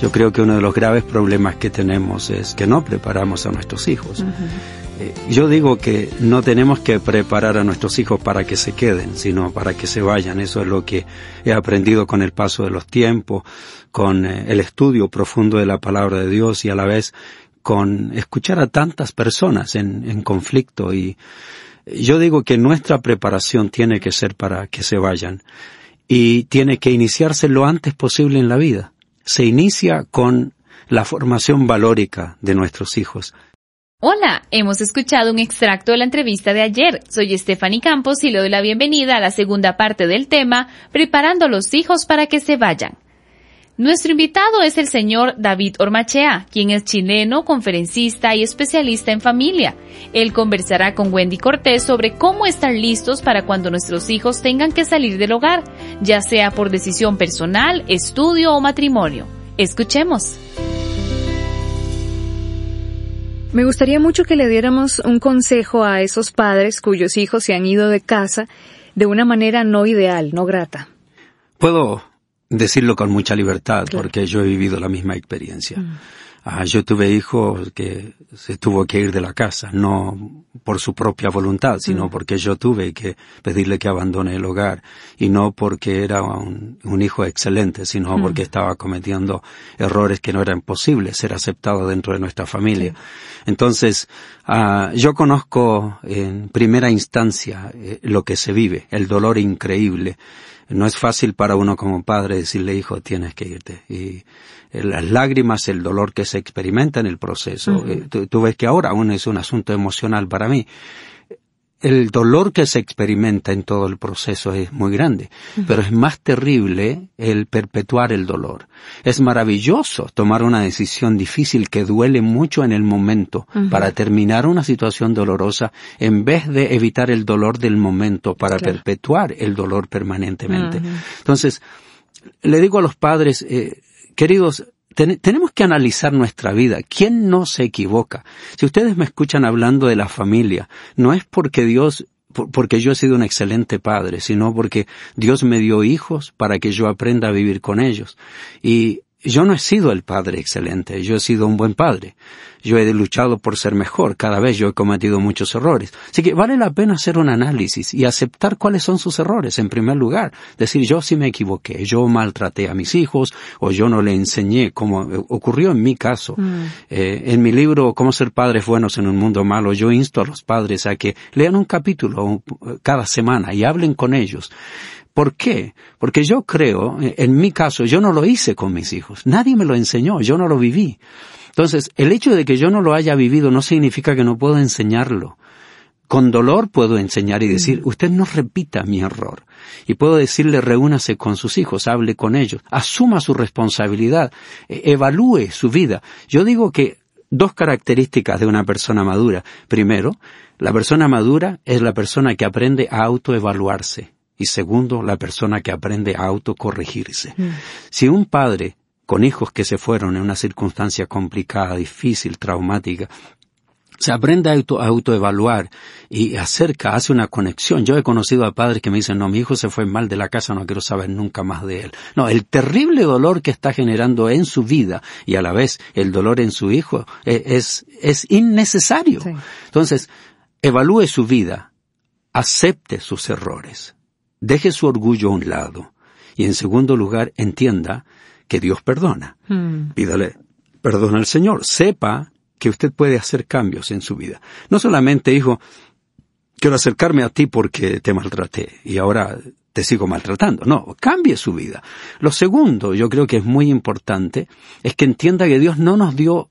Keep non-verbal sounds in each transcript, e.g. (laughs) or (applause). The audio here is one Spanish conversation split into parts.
Yo creo que uno de los graves problemas que tenemos es que no preparamos a nuestros hijos. Eh, yo digo que no tenemos que preparar a nuestros hijos para que se queden, sino para que se vayan. Eso es lo que he aprendido con el paso de los tiempos, con eh, el estudio profundo de la palabra de Dios y a la vez con escuchar a tantas personas en, en conflicto. Y yo digo que nuestra preparación tiene que ser para que se vayan y tiene que iniciarse lo antes posible en la vida. Se inicia con la formación valórica de nuestros hijos. Hola, hemos escuchado un extracto de la entrevista de ayer. Soy Stephanie Campos y le doy la bienvenida a la segunda parte del tema, Preparando a los hijos para que se vayan. Nuestro invitado es el señor David Ormachea, quien es chileno, conferencista y especialista en familia. Él conversará con Wendy Cortés sobre cómo estar listos para cuando nuestros hijos tengan que salir del hogar, ya sea por decisión personal, estudio o matrimonio. Escuchemos. Me gustaría mucho que le diéramos un consejo a esos padres cuyos hijos se han ido de casa de una manera no ideal, no grata. Puedo decirlo con mucha libertad porque yo he vivido la misma experiencia. Ah, yo tuve hijos que se tuvo que ir de la casa, no por su propia voluntad, sino porque yo tuve que pedirle que abandone el hogar, y no porque era un, hijo excelente, sino porque estaba cometiendo errores que no eran posibles ser aceptado dentro de nuestra familia. Entonces, ah, yo conozco en primera instancia eh, lo que se vive, el dolor increíble. No es fácil para uno como padre decirle, hijo, tienes que irte. Y las lágrimas, el dolor que se experimenta en el proceso. Eh, tú, ves que ahora aún es un asunto emocional para mí. El dolor que se experimenta en todo el proceso es muy grande, pero es más terrible el perpetuar el dolor. Es maravilloso tomar una decisión difícil que duele mucho en el momento para terminar una situación dolorosa en vez de evitar el dolor del momento para perpetuar el dolor permanentemente. Entonces, le digo a los padres, eh, queridos, tenemos que analizar nuestra vida. ¿Quién no se equivoca? Si ustedes me escuchan hablando de la familia, no es porque Dios porque yo he sido un excelente padre, sino porque Dios me dio hijos para que yo aprenda a vivir con ellos. Y yo no he sido el padre excelente, yo he sido un buen padre. Yo he luchado por ser mejor, cada vez yo he cometido muchos errores. Así que vale la pena hacer un análisis y aceptar cuáles son sus errores, en primer lugar. Decir, yo sí me equivoqué, yo maltraté a mis hijos o yo no le enseñé, como ocurrió en mi caso. Mm. Eh, en mi libro, Cómo ser padres buenos en un mundo malo, yo insto a los padres a que lean un capítulo cada semana y hablen con ellos. ¿Por qué? Porque yo creo, en mi caso, yo no lo hice con mis hijos. Nadie me lo enseñó, yo no lo viví. Entonces, el hecho de que yo no lo haya vivido no significa que no puedo enseñarlo. Con dolor puedo enseñar y decir, mm. usted no repita mi error. Y puedo decirle, reúnase con sus hijos, hable con ellos, asuma su responsabilidad, e-, evalúe su vida. Yo digo que dos características de una persona madura. Primero, la persona madura es la persona que aprende a autoevaluarse y segundo, la persona que aprende a autocorregirse. Mm. Si un padre con hijos que se fueron en una circunstancia complicada, difícil, traumática, se aprende a, auto, autoevaluar y acerca, hace una conexión. Yo he conocido a padres que me dicen, no, mi hijo se fue mal de la casa, no quiero saber nunca más de él. No, el terrible dolor que está generando en su vida y a la vez el dolor en su hijo eh, es, es innecesario. Entonces, evalúe su vida, acepte sus errores, deje su orgullo a un lado. Y en segundo lugar, entienda que Dios perdona. Mm. Pídale perdón al Señor. Sepa que usted puede hacer cambios en su vida. No solamente, hijo, quiero acercarme a ti porque te maltraté y ahora te sigo maltratando. No, cambie su vida. Lo segundo, yo creo que es muy importante, es que entienda que Dios no nos dio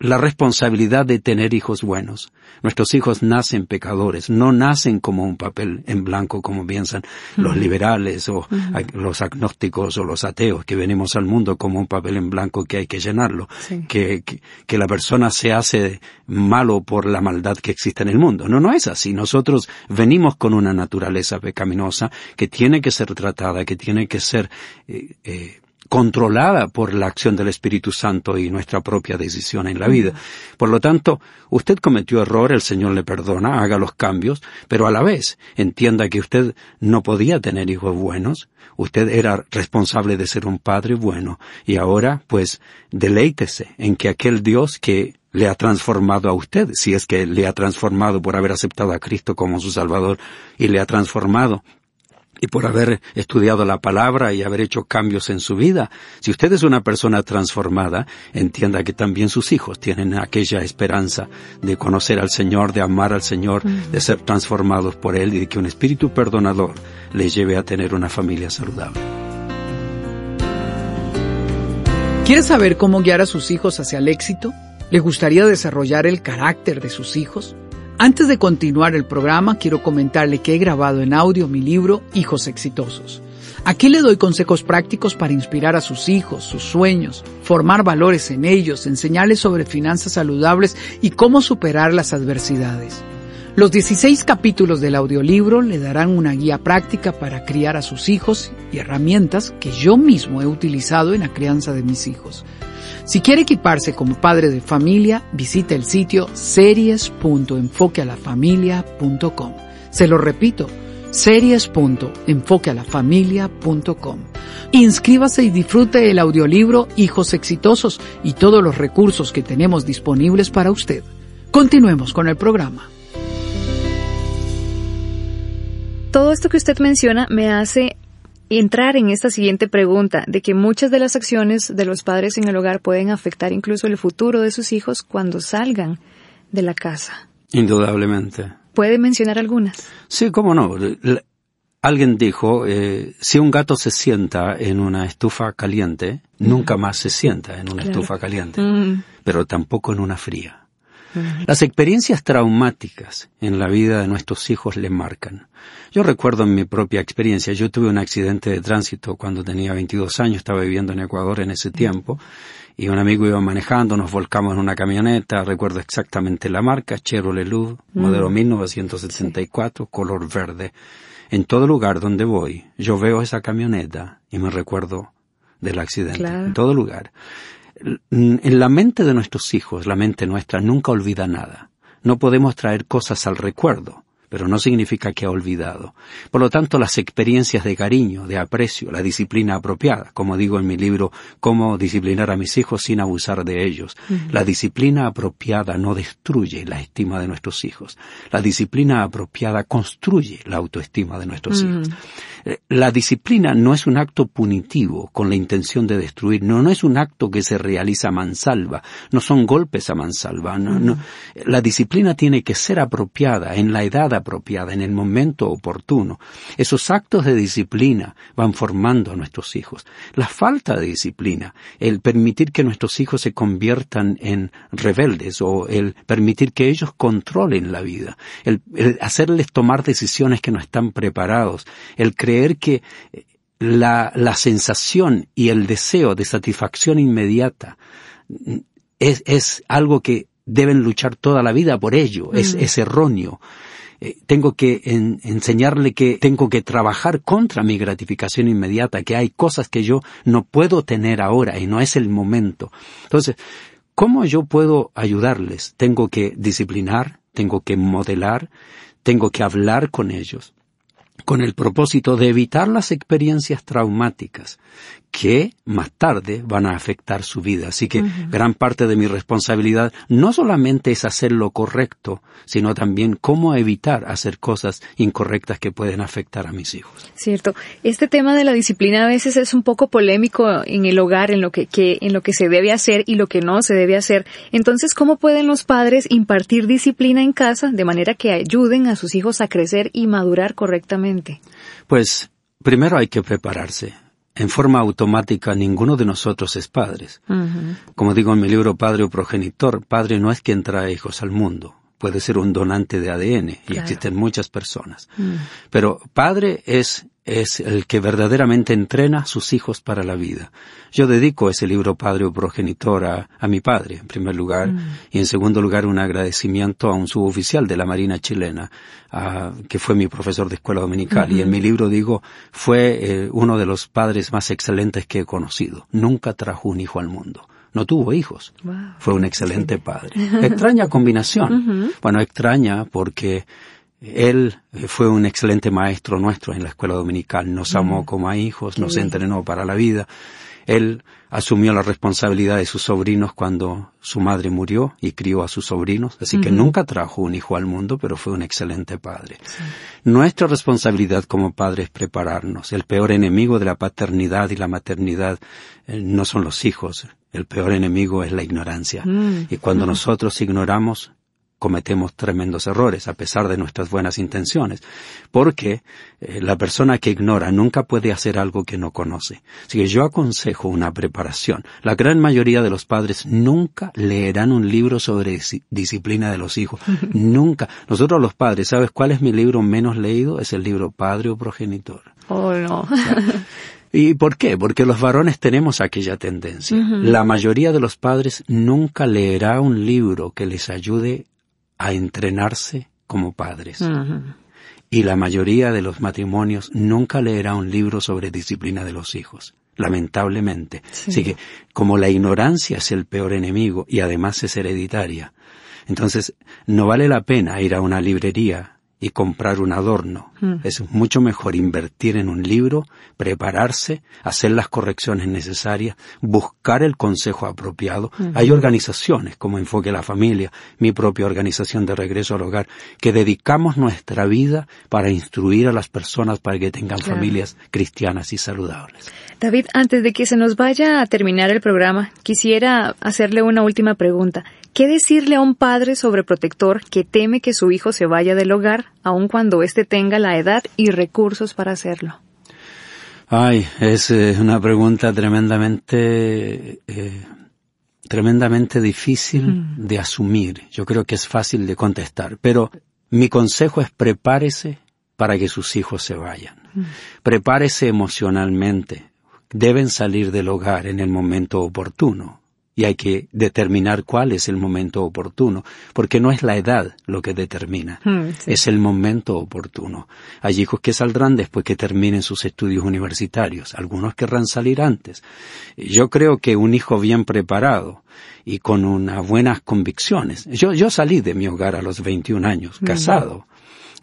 la responsabilidad de tener hijos buenos. Nuestros hijos nacen pecadores, no nacen como un papel en blanco como piensan los liberales o los agnósticos o los ateos que venimos al mundo como un papel en blanco que hay que llenarlo, Sí. que, que, que la persona se hace malo por la maldad que existe en el mundo. No, no es así. Nosotros venimos con una naturaleza pecaminosa que tiene que ser tratada, que tiene que ser eh, eh, controlada por la acción del Espíritu Santo y nuestra propia decisión en la vida. Por lo tanto, usted cometió error, el Señor le perdona, haga los cambios, pero a la vez entienda que usted no podía tener hijos buenos, usted era responsable de ser un padre bueno, y ahora, pues, deleítese en que aquel Dios que le ha transformado a usted, si es que le ha transformado por haber aceptado a Cristo como su Salvador y le ha transformado y por haber estudiado la palabra y haber hecho cambios en su vida. Si usted es una persona transformada, entienda que también sus hijos tienen aquella esperanza de conocer al Señor, de amar al Señor, de ser transformados por Él y de que un espíritu perdonador les lleve a tener una familia saludable. ¿Quiere saber cómo guiar a sus hijos hacia el éxito? ¿Le gustaría desarrollar el carácter de sus hijos? Antes de continuar el programa, quiero comentarle que he grabado en audio mi libro Hijos Exitosos. Aquí le doy consejos prácticos para inspirar a sus hijos, sus sueños, formar valores en ellos, enseñarles sobre finanzas saludables y cómo superar las adversidades. Los 16 capítulos del audiolibro le darán una guía práctica para criar a sus hijos y herramientas que yo mismo he utilizado en la crianza de mis hijos. Si quiere equiparse como padre de familia, visite el sitio series.enfoquealafamilia.com. Se lo repito, series.enfoquealafamilia.com. Inscríbase y disfrute el audiolibro Hijos Exitosos y todos los recursos que tenemos disponibles para usted. Continuemos con el programa. Todo esto que usted menciona me hace entrar en esta siguiente pregunta de que muchas de las acciones de los padres en el hogar pueden afectar incluso el futuro de sus hijos cuando salgan de la casa. Indudablemente. ¿Puede mencionar algunas? Sí, cómo no. Alguien dijo, eh, si un gato se sienta en una estufa caliente, nunca más se sienta en una Claro. estufa caliente, Mm. pero tampoco en una fría. Las experiencias traumáticas en la vida de nuestros hijos le marcan. Yo recuerdo en mi propia experiencia, yo tuve un accidente de tránsito cuando tenía 22 años, estaba viviendo en Ecuador en ese tiempo, y un amigo iba manejando, nos volcamos en una camioneta, recuerdo exactamente la marca, Chevrolet Louvre, modelo 1974, color verde. En todo lugar donde voy, yo veo esa camioneta y me recuerdo del accidente, Claro. en todo lugar. En la mente de nuestros hijos, la mente nuestra nunca olvida nada. No podemos traer cosas al recuerdo, pero no significa que ha olvidado. Por lo tanto, las experiencias de cariño, de aprecio, la disciplina apropiada, como digo en mi libro, Cómo disciplinar a mis hijos sin abusar de ellos. La disciplina apropiada no destruye la estima de nuestros hijos. La disciplina apropiada construye la autoestima de nuestros hijos. Eh, La disciplina no es un acto punitivo con la intención de destruir, no, no es un acto que se realiza a mansalva, no son golpes a mansalva, no, no. La disciplina tiene que ser apropiada, en la edad apropiada, en el momento oportuno. Esos actos de disciplina van formando a nuestros hijos. La falta de disciplina, el permitir que nuestros hijos se conviertan en rebeldes o el permitir que ellos controlen la vida, el, el hacerles tomar decisiones que no están preparados, el creer que la, la sensación y el deseo de satisfacción inmediata mm, es, es algo que deben luchar toda la vida por ello, es, es erróneo. Eh, tengo que en- enseñarle que tengo que trabajar contra mi gratificación inmediata, que hay cosas que yo no puedo tener ahora y no es el momento. Entonces, ¿cómo yo puedo ayudarles? Tengo que disciplinar, tengo que modelar, tengo que hablar con ellos con el propósito de evitar las experiencias traumáticas que más tarde van a afectar su vida. Así que gran parte de mi responsabilidad no solamente es hacer lo correcto, sino también cómo evitar hacer cosas incorrectas que pueden afectar a mis hijos. Cierto. Este tema de la disciplina a veces es un poco polémico en el hogar, en lo que, que, en lo que se debe hacer y lo que no se debe hacer. Entonces, ¿cómo pueden los padres impartir disciplina en casa de manera que ayuden a sus hijos a crecer y madurar correctamente? Pues primero hay que prepararse en forma automática ninguno de nosotros es padres. Como digo en mi libro Padre o Progenitor, padre no es quien trae hijos al mundo. Puede ser un donante de ADN y existen muchas personas. Mm. Pero padre es es el que verdaderamente entrena a sus hijos para la vida. Yo dedico ese libro Padre o Progenitor a, mi padre, en primer lugar, mm. y en segundo lugar un agradecimiento a un suboficial de la Marina chilena, que fue mi profesor de escuela dominical. Y en mi libro digo, fue eh, uno de los padres más excelentes que he conocido. Nunca trajo un hijo al mundo no tuvo hijos. Fue un excelente padre. Extraña combinación. (laughs) Bueno, extraña porque él eh, fue un excelente maestro nuestro en la escuela dominical, nos amó como a hijos, nos entrenó para la vida. Él asumió la responsabilidad de sus sobrinos cuando su madre murió y crió a sus sobrinos, así que nunca trajo un hijo al mundo, pero fue un excelente padre. Nuestra responsabilidad como padres es prepararnos. El peor enemigo de la paternidad y la maternidad eh, no son los hijos, el peor enemigo es la ignorancia. Mm. Y cuando nosotros ignoramos, cometemos tremendos errores a pesar de nuestras buenas intenciones, porque eh, la persona que ignora nunca puede hacer algo que no conoce. Así que yo aconsejo una preparación. La gran mayoría de los padres nunca leerán un libro sobre disciplina de los hijos. (laughs) nunca. Nosotros los padres, ¿sabes cuál es mi libro menos leído? Es el libro Padre o Progenitor. Oh, no. (laughs) ¿Y por qué? Porque los varones tenemos aquella tendencia. La mayoría de los padres nunca leerá un libro que les ayude a entrenarse como padres. Y la mayoría de los matrimonios nunca leerá un libro sobre disciplina de los hijos, lamentablemente. Así que como la ignorancia es el peor enemigo y además es hereditaria, entonces no vale la pena ir a una librería y comprar un adorno. Mm. Es mucho mejor invertir en un libro, prepararse, hacer las correcciones necesarias, buscar el consejo apropiado. Hay organizaciones como Enfoque a la Familia, mi propia organización de regreso al hogar, que dedicamos nuestra vida para instruir a las personas para que tengan familias cristianas y saludables. David, antes de que se nos vaya a terminar el programa, quisiera hacerle una última pregunta. ¿Qué decirle a un padre sobreprotector que teme que su hijo se vaya del hogar, aun cuando éste tenga la edad y recursos para hacerlo? Ay, es eh, una pregunta tremendamente, eh, tremendamente difícil mm. de asumir. Yo creo que es fácil de contestar, pero mi consejo es prepárese para que sus hijos se vayan. Mm. Prepárese emocionalmente. Deben salir del hogar en el momento oportuno y hay que determinar cuál es el momento oportuno, porque no es la edad lo que determina, hmm, es el momento oportuno. Hay hijos que saldrán después que terminen sus estudios universitarios, algunos querrán salir antes. Yo creo que un hijo bien preparado y con unas buenas convicciones. Yo, yo salí de mi hogar a los 21 años, casado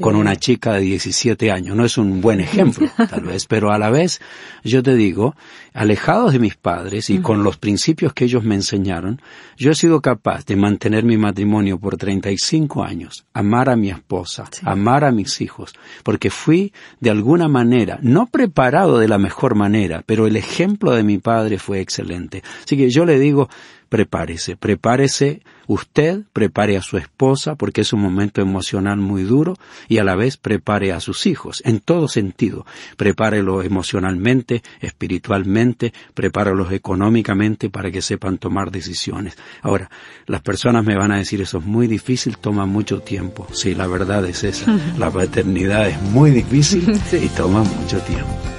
con una chica de 17 años. No es un buen ejemplo, (laughs) tal vez, pero a la vez yo te digo, alejados de mis padres y con los principios que ellos me enseñaron, yo he sido capaz de mantener mi matrimonio por 35 años, amar a mi esposa, amar a mis hijos, porque fui de alguna manera, no preparado de la mejor manera, pero el ejemplo de mi padre fue excelente. Así que yo le digo, prepárese, prepárese usted, prepare a su esposa porque es un momento emocional muy duro y a la vez prepare a sus hijos en todo sentido. Prepárelo emocionalmente, espiritualmente, prepárelos económicamente para que sepan tomar decisiones. Ahora, las personas me van a decir eso es muy difícil, toma mucho tiempo. Sí, la verdad es esa. (laughs) La paternidad es muy difícil y toma mucho tiempo.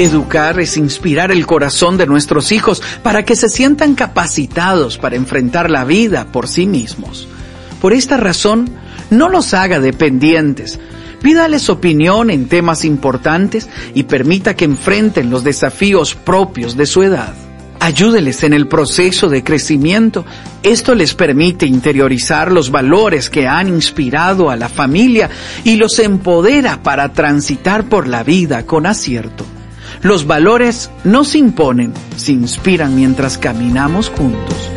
Educar es inspirar el corazón de nuestros hijos para que se sientan capacitados para enfrentar la vida por sí mismos. Por esta razón, no los haga dependientes. Pídales opinión en temas importantes y permita que enfrenten los desafíos propios de su edad. Ayúdeles en el proceso de crecimiento. Esto les permite interiorizar los valores que han inspirado a la familia y los empodera para transitar por la vida con acierto. Los valores no se imponen, se inspiran mientras caminamos juntos.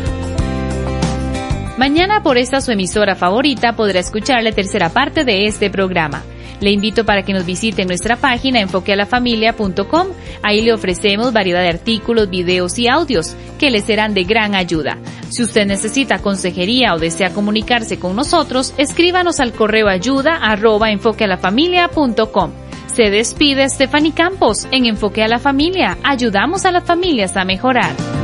Mañana por esta su emisora favorita podrá escuchar la tercera parte de este programa. Le invito para que nos visite nuestra página enfoquealafamilia.com. Ahí le ofrecemos variedad de artículos, videos y audios que le serán de gran ayuda. Si usted necesita consejería o desea comunicarse con nosotros, escríbanos al correo ayuda arroba enfoquealafamilia.com. Se despide Stephanie Campos en Enfoque a la Familia. Ayudamos a las familias a mejorar.